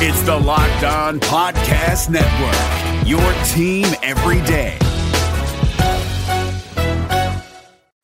It's the Locked On Podcast Network, your team every day.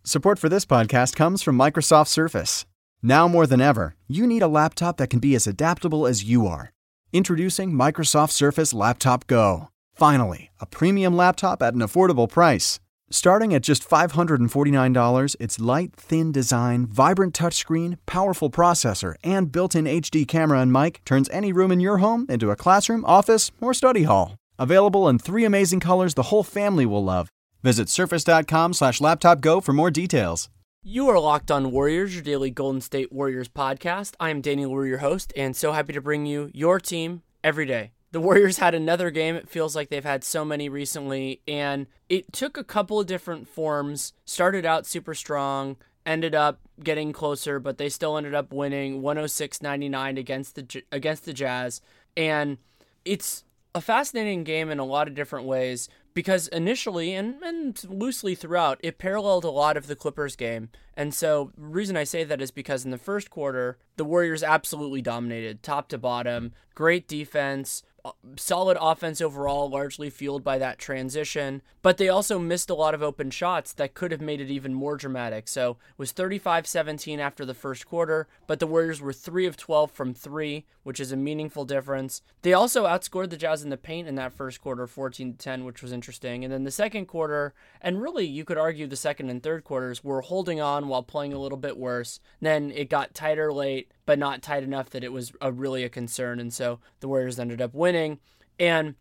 Support for this podcast comes from Microsoft Surface. Now more than ever, you need a laptop that can be as adaptable as you are. Introducing Microsoft Surface Laptop Go. Finally, a premium laptop at an affordable price. Starting at just $549, its light, thin design, vibrant touchscreen, powerful processor, and built in HD camera and mic turns any room in your home into a classroom, office, or study hall. Available in three amazing colors the whole family will love. Visit surface.com slash laptop go for more details. You are Locked On Warriors, your daily Golden State Warriors podcast. I am Danny Leroux, your host, and so happy to bring you your team every day. The Warriors had another game. It feels like they've had so many recently, and it took a couple of different forms. Started out super strong, ended up getting closer, but they still ended up winning 106-99 against the against the Jazz. And it's a fascinating game in a lot of different ways because initially and, and loosely throughout it paralleled a lot of the clippers game and so the reason i say that is because in the first quarter the warriors absolutely dominated top to bottom great defense solid offense overall, largely fueled by that transition. But they also missed a lot of open shots that could have made it even more dramatic. So it was 35 17 after the first quarter, but the Warriors were 3 of 12 from 3, which is a meaningful difference. They also outscored the Jazz in the paint in that first quarter, 14 10, which was interesting. And then the second quarter, and really you could argue the second and third quarters, were holding on while playing a little bit worse. Then it got tighter late but not tight enough that it was a, really a concern. And so the Warriors ended up winning. And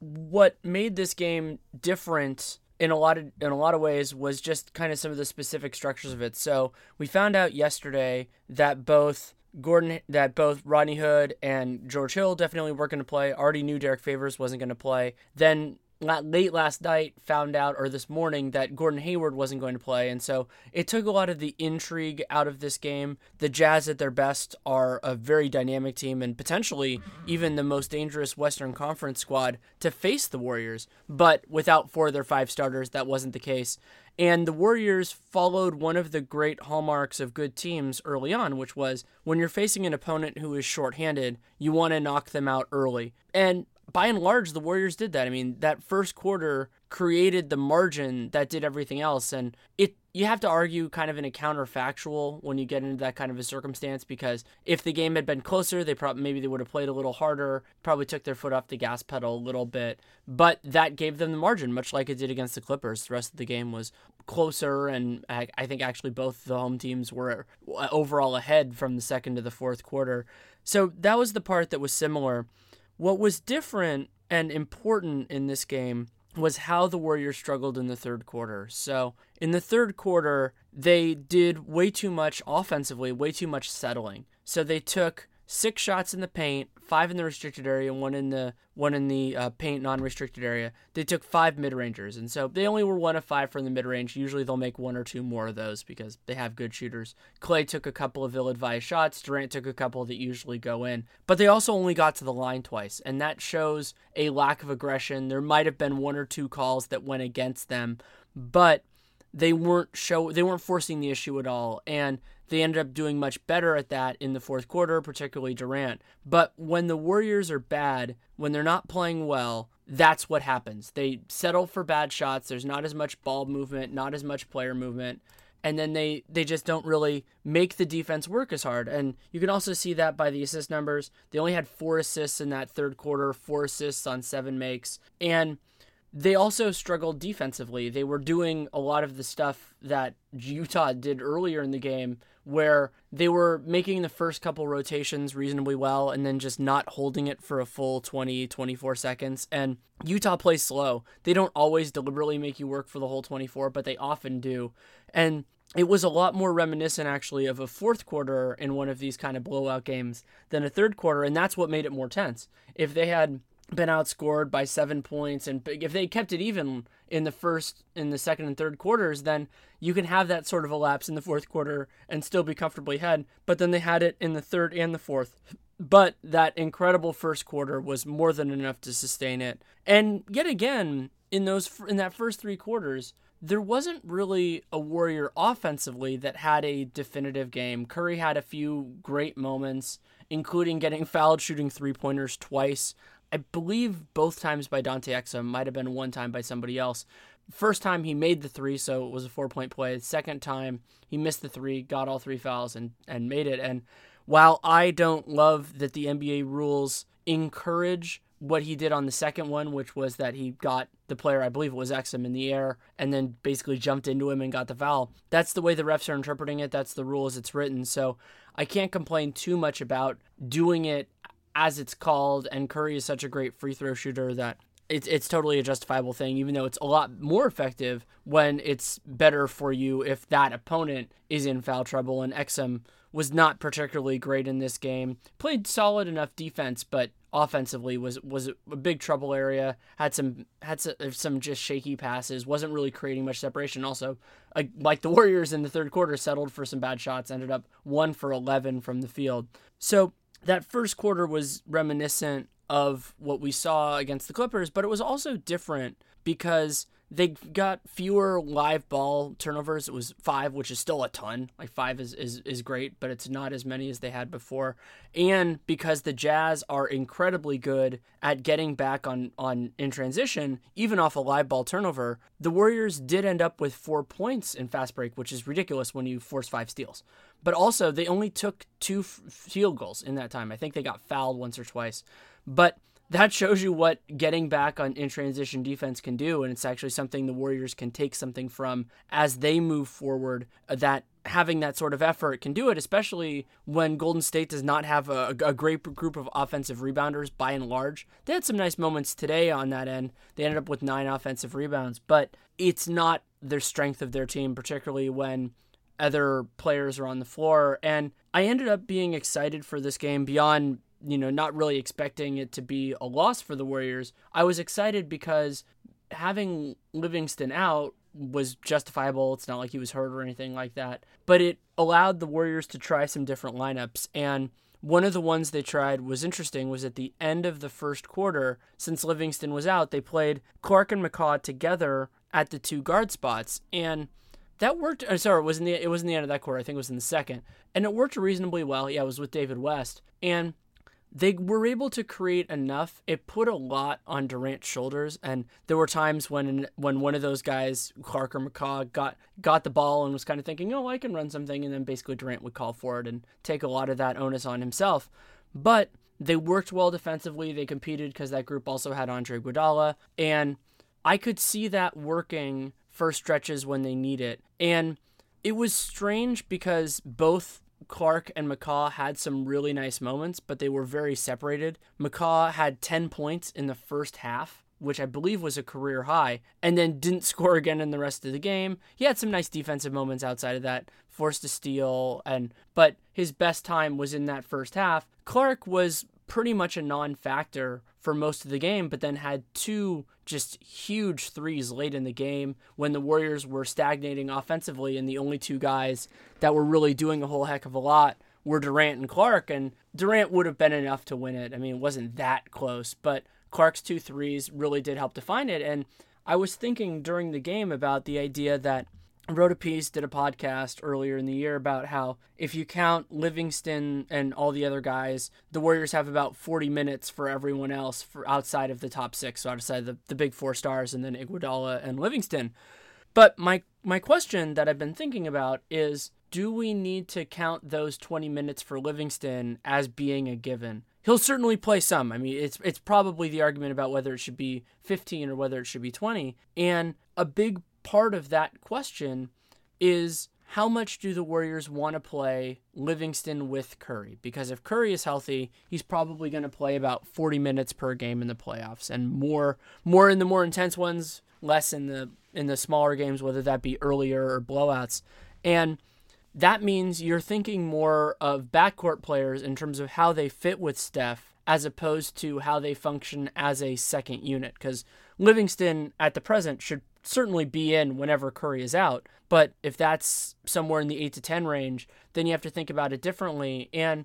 what made this game different in a lot of in a lot of ways was just kind of some of the specific structures of it. So we found out yesterday that both Gordon that both Rodney Hood and George Hill definitely weren't going to play. Already knew Derrick Favors wasn't going to play. Then late last night found out or this morning that Gordon Hayward wasn't going to play and so it took a lot of the intrigue out of this game. The Jazz at their best are a very dynamic team and potentially even the most dangerous Western Conference squad to face the Warriors, but without four of their five starters that wasn't the case. And the Warriors followed one of the great hallmarks of good teams early on, which was when you're facing an opponent who is shorthanded, you want to knock them out early. And by and large, the Warriors did that. I mean, that first quarter created the margin that did everything else, and it you have to argue kind of in a counterfactual when you get into that kind of a circumstance because if the game had been closer, they probably maybe they would have played a little harder, probably took their foot off the gas pedal a little bit, but that gave them the margin, much like it did against the Clippers. The rest of the game was closer, and I, I think actually both the home teams were uh, overall ahead from the second to the fourth quarter. So that was the part that was similar. What was different and important in this game was how the Warriors struggled in the third quarter. So, in the third quarter, they did way too much offensively, way too much settling. So, they took six shots in the paint, five in the restricted area, one in the one in the uh, paint non-restricted area. They took five mid-rangers, and so they only were one of five from the mid-range. Usually they'll make one or two more of those because they have good shooters. Klay took a couple of ill-advised shots. Durant took a couple that usually go in, but they also only got to the line twice, and that shows a lack of aggression. There might have been one or two calls that went against them, but they weren't show they weren't forcing the issue at all, and they ended up doing much better at that in the fourth quarter, particularly Durant. But when the Warriors are bad, when they're not playing well, that's what happens. They settle for bad shots. There's not as much ball movement, not as much player movement, and then they they just don't really make the defense work as hard. And you can also see that by the assist numbers. They only had 4 assists in that third quarter, 4 assists on 7 makes. And they also struggled defensively. They were doing a lot of the stuff that Utah did earlier in the game where they were making the first couple rotations reasonably well and then just not holding it for a full 20 24 seconds and Utah plays slow. They don't always deliberately make you work for the whole 24, but they often do. And it was a lot more reminiscent actually of a fourth quarter in one of these kind of blowout games than a third quarter and that's what made it more tense. If they had been outscored by seven points, and if they kept it even in the first, in the second and third quarters, then you can have that sort of a lapse in the fourth quarter and still be comfortably ahead. But then they had it in the third and the fourth. But that incredible first quarter was more than enough to sustain it. And yet again, in those in that first three quarters, there wasn't really a Warrior offensively that had a definitive game. Curry had a few great moments, including getting fouled shooting three pointers twice. I believe both times by Dante Exum, might have been one time by somebody else. First time he made the three, so it was a four point play. Second time he missed the three, got all three fouls, and, and made it. And while I don't love that the NBA rules encourage what he did on the second one, which was that he got the player, I believe it was Exum, in the air and then basically jumped into him and got the foul. That's the way the refs are interpreting it. That's the rule as it's written. So I can't complain too much about doing it as it's called. And Curry is such a great free throw shooter that it's it's totally a justifiable thing, even though it's a lot more effective when it's better for you if that opponent is in foul trouble. And Exum was not particularly great in this game. Played solid enough defense, but offensively was was a big trouble area. Had some had some just shaky passes. wasn't really creating much separation. Also, like the Warriors in the third quarter, settled for some bad shots. Ended up one for eleven from the field. So that first quarter was reminiscent of what we saw against the Clippers, but it was also different because they got fewer live ball turnovers. It was five, which is still a ton. Like five is, is, is great, but it's not as many as they had before. And because the Jazz are incredibly good at getting back on, on in transition, even off a live ball turnover, the Warriors did end up with four points in fast break, which is ridiculous when you force five steals. But also, they only took two field goals in that time. I think they got fouled once or twice. But that shows you what getting back on in transition defense can do and it's actually something the warriors can take something from as they move forward uh, that having that sort of effort can do it especially when golden state does not have a, a, great group of offensive rebounders by and large they had some nice moments today on that end they ended up with nine offensive rebounds but it's not their strength of their team particularly when other players are on the floor and i ended up being excited for this game beyond you know, not really expecting it to be a loss for the Warriors, I was excited because having Livingston out was justifiable. It's not like he was hurt or anything like that. But it allowed the Warriors to try some different lineups. And one of the ones they tried was interesting was at the end of the first quarter, since Livingston was out, they played Clark and McCaw together at the two guard spots. And that worked. Uh, sorry, it was in the it was in the end of that quarter. I think it was in the second, and it worked reasonably well. Yeah, it was with David West, and they were able to create enough. It put a lot on Durant's shoulders, and there were times when when one of those guys, Clark or McCaw, got got the ball and was kind of thinking, "Oh, I can run something," and then basically Durant would call for it and take a lot of that onus on himself. But they worked well defensively. They competed because that group also had Andre Iguodala, and I could see that working for stretches when they need it. And it was strange because both Clark and McCaw had some really nice moments, but they were very separated. McCaw had 10 points in the first half, which I believe was a career high, and then didn't score again in the rest of the game. He had some nice defensive moments outside of that, forced a steal, and but his best time was in that first half. Clark was pretty much a non-factor for most of the game, but then had two just huge threes late in the game when the Warriors were stagnating offensively, and the only two guys that were really doing a whole heck of a lot were Durant and Clark, and Durant would have been enough to win it. I mean, it wasn't that close, but Clark's two threes really did help define it. And I was thinking during the game about the idea that wrote a piece, did a podcast earlier in the year about how if you count Livingston and all the other guys, the Warriors have about 40 minutes for everyone else for outside of the top six, so outside the, the big four stars and then Iguodala and Livingston. But my my question that I've been thinking about is do we need to count those 20 minutes for Livingston as being a given? He'll certainly play some. I mean, it's it's probably the argument about whether it should be 15 or whether it should be 20. And a big part of that question is how much do the Warriors want to play Livingston with Curry? Because if Curry is healthy, he's probably going to play about 40 minutes per game in the playoffs and more more in the more intense ones, less in the in the smaller games whether that be earlier or blowouts. And that means you're thinking more of backcourt players in terms of how they fit with Steph as opposed to how they function as a second unit because Livingston at the present should certainly be in whenever Curry is out. But if that's somewhere in the 8 to 10 range, then you have to think about it differently. And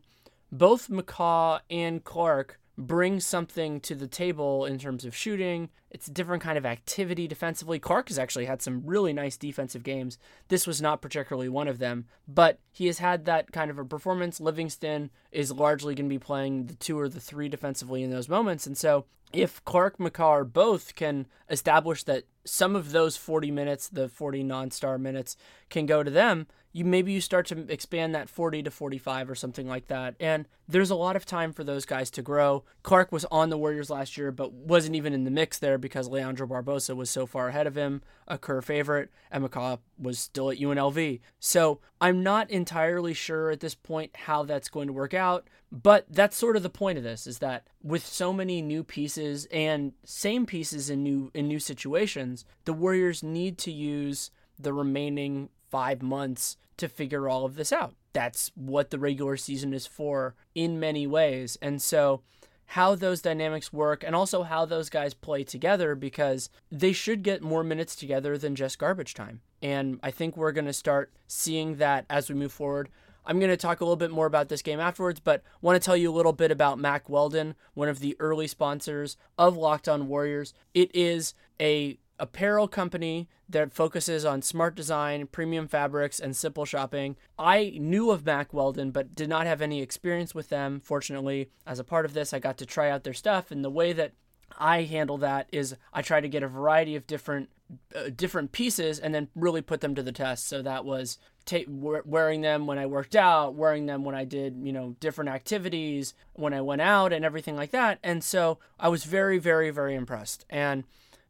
both McCaw and Clark bring something to the table in terms of shooting. It's a different kind of activity defensively. Clark has actually had some really nice defensive games. This was not particularly one of them, but he has had that kind of a performance. Livingston is largely going to be playing the two or the three defensively in those moments. And so if Clark McCaw both can establish that some of those 40 minutes, the 40 non-star minutes, can go to them, you maybe you start to expand that 40 to 45 or something like that. And there's a lot of time for those guys to grow. Clark was on the Warriors last year, but wasn't even in the mix there because Leandro Barbosa was so far ahead of him, a Kerr favorite, and McCaw was still at UNLV. So I'm not entirely sure at this point how that's going to work out, but that's sort of the point of this is that with so many new pieces and same pieces in new in new situations, the Warriors need to use the remaining five months to figure all of this out. That's what the regular season is for in many ways. And so, how those dynamics work and also how those guys play together because they should get more minutes together than just garbage time. And I think we're going to start seeing that as we move forward. I'm going to talk a little bit more about this game afterwards, but want to tell you a little bit about Mack Weldon, one of the early sponsors of Locked On Warriors. It is a apparel company that focuses on smart design, premium fabrics, and simple shopping. I knew of Mack Weldon, but did not have any experience with them. Fortunately, as a part of this, I got to try out their stuff, and the way that I handle that is I try to get a variety of different uh, different pieces and then really put them to the test. So that was ta- wearing them when I worked out, wearing them when I did, you know, different activities, when I went out and everything like that. And so I was very very very impressed. And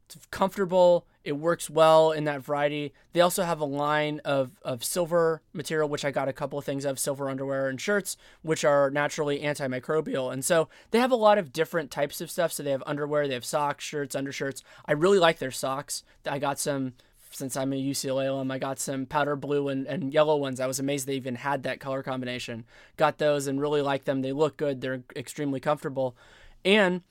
it's comfortable. It works well in that variety. They also have a line of, of silver material, which I got a couple of things of silver underwear and shirts, which are naturally antimicrobial. And so they have a lot of different types of stuff. So they have underwear, they have socks, shirts, undershirts. I really like their socks. I got some since I'm a UCLA alum, I got some powder blue and, and yellow ones. I was amazed they even had that color combination. Got those and really like them. They look good. They're extremely comfortable. And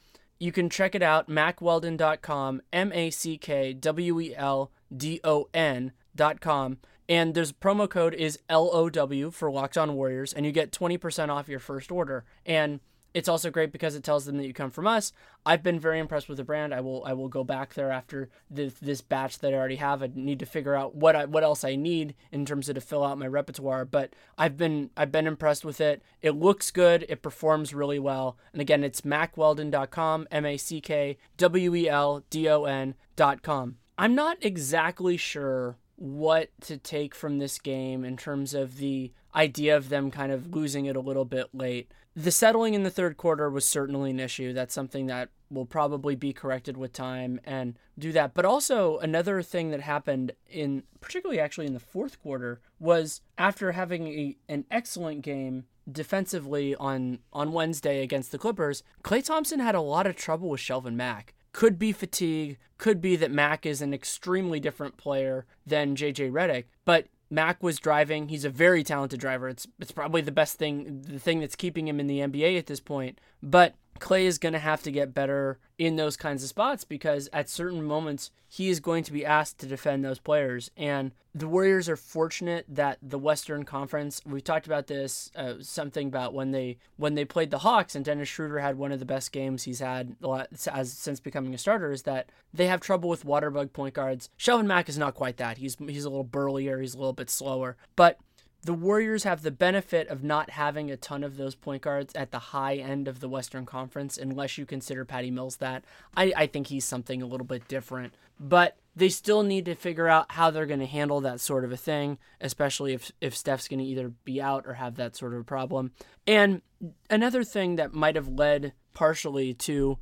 you can check it out, mackweldon.com, M A C K W E L D O N.com. And there's promo code is LOW for Locked On Warriors, and you get 20% off your first order. And it's also great because it tells them that you come from us. I've been very impressed with the brand. I will I will go back there after this, this batch that I already have. I need to figure out what I, what else I need in terms of to fill out my repertoire. But I've been I've been impressed with it. It looks good. It performs really well. And again, it's mackweldon.com, M A C K W E L D O N.com. I'm not exactly sure what to take from this game in terms of the idea of them kind of losing it a little bit late. The settling in the third quarter was certainly an issue. That's something that will probably be corrected with time and do that. But also another thing that happened in particularly actually in the fourth quarter was after having a, an excellent game defensively on on Wednesday against the Clippers, Klay Thompson had a lot of trouble with Shelvin Mack. Could be fatigue, could be that Mack is an extremely different player than JJ Redick, but Mack was driving. He's a very talented driver. It's it's probably the best thing, the thing that's keeping him in the NBA at this point. But Klay is going to have to get better in those kinds of spots because at certain moments he is going to be asked to defend those players. And the Warriors are fortunate that the Western Conference. We talked about this uh, something about when they when they played the Hawks and Dennis Schroeder had one of the best games he's had lot, as since becoming a starter. Is that they have trouble with waterbug point guards. Shelvin Mack is not quite that. He's he's a little burlier. He's a little bit slower, but the Warriors have the benefit of not having a ton of those point guards at the high end of the Western Conference, unless you consider Patty Mills that. I, I think he's something a little bit different. But they still need to figure out how they're going to handle that sort of a thing, especially if, if Steph's going to either be out or have that sort of a problem. And another thing that might have led partially to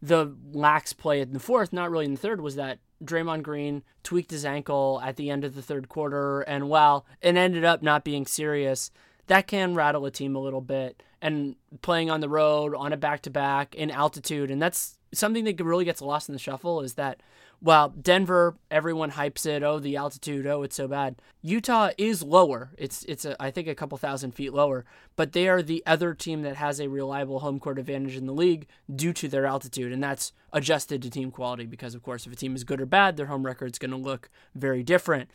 the lax play in the fourth, not really in the third, was that Draymond Green tweaked his ankle at the end of the third quarter, and while it ended up not being serious, that can rattle a team a little bit. And playing on the road, on a back to back, in altitude, and that's something that really gets lost in the shuffle is that while Denver, everyone hypes it, oh the altitude, oh it's so bad. Utah is lower. It's it's a, I think a couple thousand feet lower, but they are the other team that has a reliable home court advantage in the league due to their altitude, and that's adjusted to team quality because of course if a team is good or bad, their home record is going to look very different.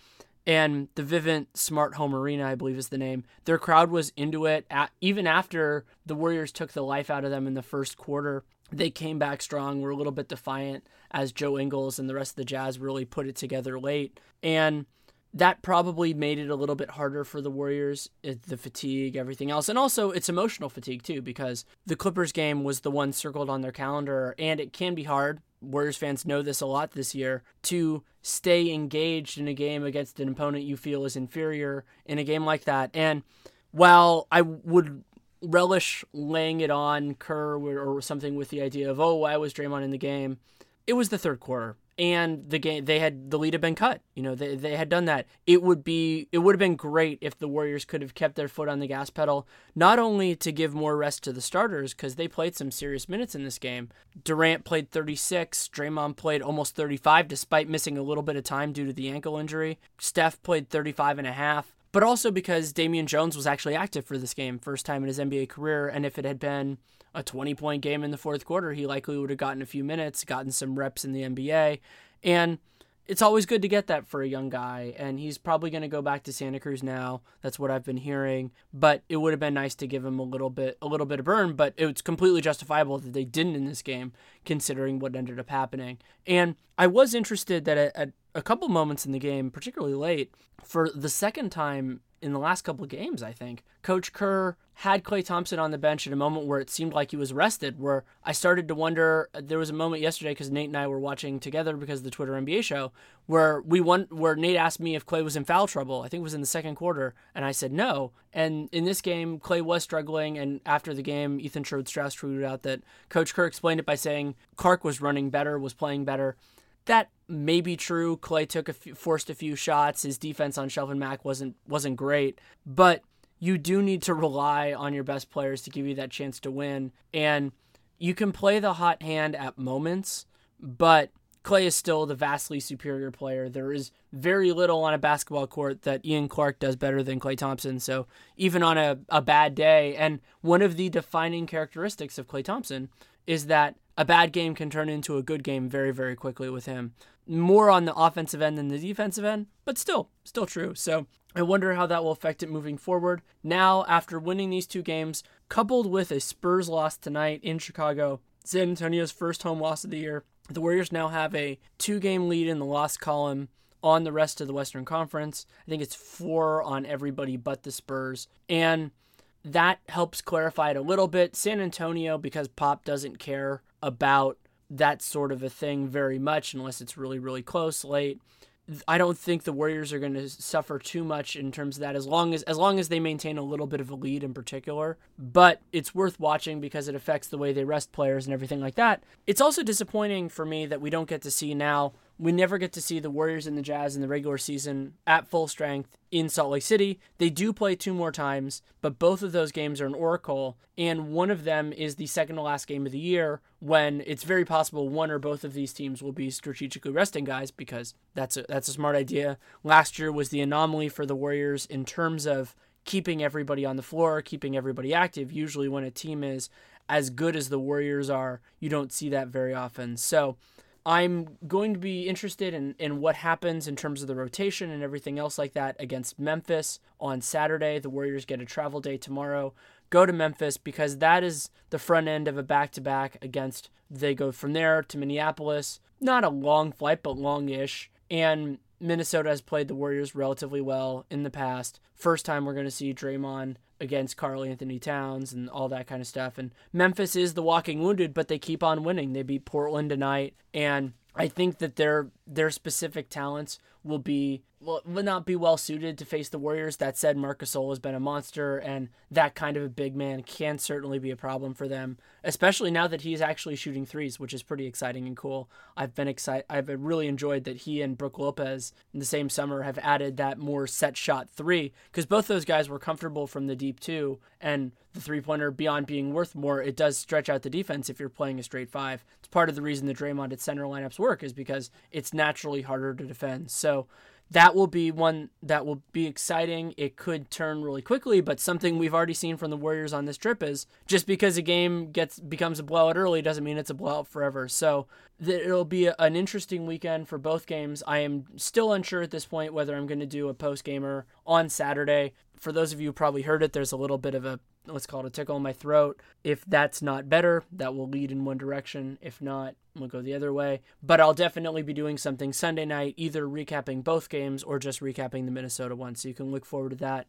and the Vivint Smart Home Arena, I believe is the name. Their crowd was into it at, even after the Warriors took the life out of them in the first quarter. They came back strong, were a little bit defiant as Joe Ingles and the rest of the Jazz really put it together late. And that probably made it a little bit harder for the Warriors, eh, the fatigue, everything else. And also, it's emotional fatigue too, because the Clippers game was the one circled on their calendar, and it can be hard. Warriors fans know this a lot this year to stay engaged in a game against an opponent you feel is inferior in a game like that. And while I would relish laying it on Kerr or something with the idea of, oh, why was Draymond in the game? It was the third quarter and the game they had the lead had been cut. You know, they, they had done that. It would be it would have been great if the Warriors could have kept their foot on the gas pedal, not only to give more rest to the starters because they played some serious minutes in this game. Durant played 36, Draymond played almost 35 despite missing a little bit of time due to the ankle injury. Steph played 35 and a half but also because Damian Jones was actually active for this game, first time in his NBA career. And if it had been a 20 point game in the fourth quarter, he likely would have gotten a few minutes, gotten some reps in the NBA. And it's always good to get that for a young guy. And he's probably going to go back to Santa Cruz now. That's what I've been hearing. But it would have been nice to give him a little bit, a little bit of burn. But it's completely justifiable that they didn't in this game, considering what ended up happening. And I was interested that at, at a couple moments in the game, particularly late, for the second time in the last couple of games, I think. Coach Kerr had Klay Thompson on the bench at a moment where it seemed like he was rested, where I started to wonder. There was a moment yesterday because Nate and I were watching together because of the Twitter NBA show, where we won, where Nate asked me if Klay was in foul trouble. I think it was in the second quarter, and I said no. And in this game, Klay was struggling, and after the game, Ethan Sherwood Strauss tweeted out that Coach Kerr explained it by saying Clark was running better, was playing better that may be true. Klay took a few, forced a few shots. His defense on Shelvin Mack wasn't wasn't great, but you do need to rely on your best players to give you that chance to win. And you can play the hot hand at moments, but Klay is still the vastly superior player. There is very little on a basketball court that Ian Clark does better than Klay Thompson. So even on a, a bad day, and one of the defining characteristics of Klay Thompson is that a bad game can turn into a good game very, very quickly with him. More on the offensive end than the defensive end, but still, still true. So I wonder how that will affect it moving forward. Now, after winning these two games, coupled with a Spurs loss tonight in Chicago, San Antonio's first home loss of the year, the Warriors now have a two game lead in the loss column on the rest of the Western Conference. I think it's four on everybody but the Spurs. And that helps clarify it a little bit. San Antonio, because Pop doesn't care about that sort of a thing very much unless it's really, really close late. I don't think the Warriors are going to suffer too much in terms of that as long as as long as they maintain a little bit of a lead in particular. But it's worth watching because it affects the way they rest players and everything like that. It's also disappointing for me that we don't get to see now we never get to see the Warriors and the Jazz in the regular season at full strength in Salt Lake City. They do play two more times, but both of those games are in Oracle, and one of them is the second to last game of the year when it's very possible one or both of these teams will be strategically resting guys because that's a, that's a smart idea. Last year was the anomaly for the Warriors in terms of keeping everybody on the floor, keeping everybody active. Usually when a team is as good as the Warriors are, you don't see that very often. So, I'm going to be interested in, in what happens in terms of the rotation and everything else like that against Memphis on Saturday. The Warriors get a travel day tomorrow. Go to Memphis because that is the front end of a back to back against. They go from there to Minneapolis. Not a long flight, but long ish. And Minnesota has played the Warriors relatively well in the past. First time we're going to see Draymond against Karl-Anthony Towns and all that kind of stuff. And Memphis is the walking wounded, but they keep on winning. They beat Portland tonight, and I think that their their specific talents will be will, will not be well suited to face the Warriors. That said, Marcus Gasol has been a monster, and that kind of a big man can certainly be a problem for them, especially now that he's actually shooting threes, which is pretty exciting and cool. I've been excited. I've really enjoyed that he and Brook Lopez in the same summer have added that more set shot three because both those guys were comfortable from the deep two, and the three pointer beyond being worth more, it does stretch out the defense if you're playing a straight five. It's part of the reason the Draymond at center lineups work is because it's naturally harder to defend. So that will be one that will be exciting. It could turn really quickly, but something we've already seen from the Warriors on this trip is just because a game gets becomes a blowout early doesn't mean it's a blowout forever. So it'll be an interesting weekend for both games. I am still unsure at this point whether I'm going to do a post gamer on Saturday. For those of you who probably heard it, there's a little bit of a let's call it a tickle in my throat. If that's not better, that will lead in one direction. If not, we'll go the other way. But I'll definitely be doing something Sunday night, either recapping both games or just recapping the Minnesota one. So you can look forward to that.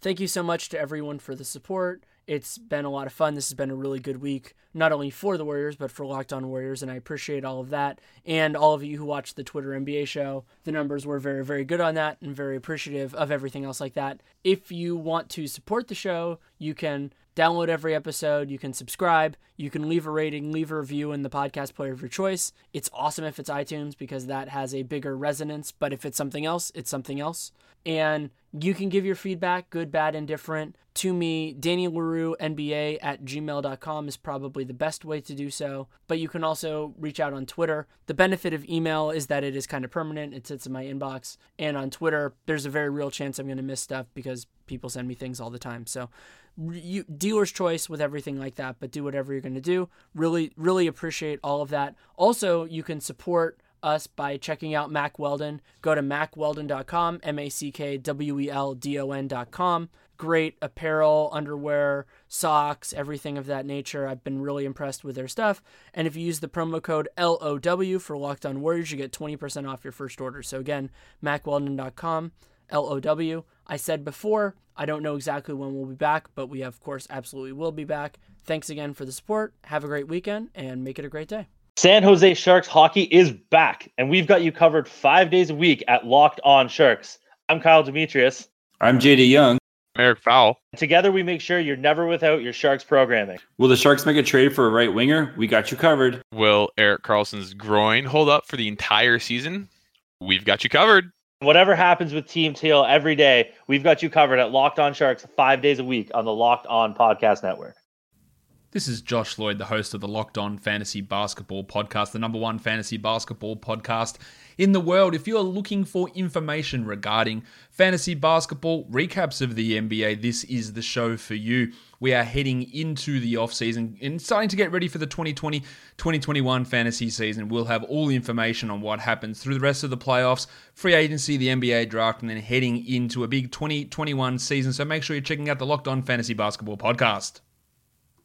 Thank you so much to everyone for the support. It's been a lot of fun. This has been a really good week, not only for the Warriors, but for Locked On Warriors, and I appreciate all of that. And all of you who watched the Twitter NBA show, the numbers were very, very good on that, and very appreciative of everything else like that. If you want to support the show, you can download every episode. You can subscribe. You can leave a rating, leave a review in the podcast player of your choice. It's awesome if it's iTunes because that has a bigger resonance. But if it's something else, it's something else. And you can give your feedback, good, bad, indifferent, to me. Danny Leroux, NBA at gmail.com is probably the best way to do so. But you can also reach out on Twitter. The benefit of email is that it is kind of permanent, it sits in my inbox. And on Twitter, there's a very real chance I'm going to miss stuff because people send me things all the time. So, you, dealer's choice with everything like that, but do whatever you're going to do. Really, really appreciate all of that. Also, you can support us by checking out Mack Weldon. Go to mackweldon.com, M A C K W E L D O N.com. Great apparel, underwear, socks, everything of that nature. I've been really impressed with their stuff. And if you use the promo code LOW for Locked On Warriors, you get 20% off your first order. So again, mackweldon.com, LOW. I said before, I don't know exactly when we'll be back, but we, of course, absolutely will be back. Thanks again for the support. Have a great weekend and make it a great day. San Jose Sharks hockey is back, and we've got you covered five days a week at Locked On Sharks. I'm Kyle Demetrius. I'm JD Young. I'm Eric Fowl. Together, we make sure you're never without your Sharks programming. Will the Sharks make a trade for a right winger? We got you covered. Will Erik Karlsson's groin hold up for the entire season? We've got you covered. Whatever happens with Team Teal every day, we've got you covered at Locked On Sharks five days a week on the Locked On Podcast Network. This is Josh Lloyd, the host of the Locked On Fantasy Basketball Podcast, the number one fantasy basketball podcast in the world. If you're looking for information regarding fantasy basketball, recaps of the NBA, this is the show for you. We are heading into the off-season and starting to get ready for the 2020 2021 fantasy season. We'll have all the information on what happens through the rest of the playoffs, free agency, the NBA draft, and then heading into a big 2021 season. So make sure you're checking out the Locked On Fantasy Basketball Podcast.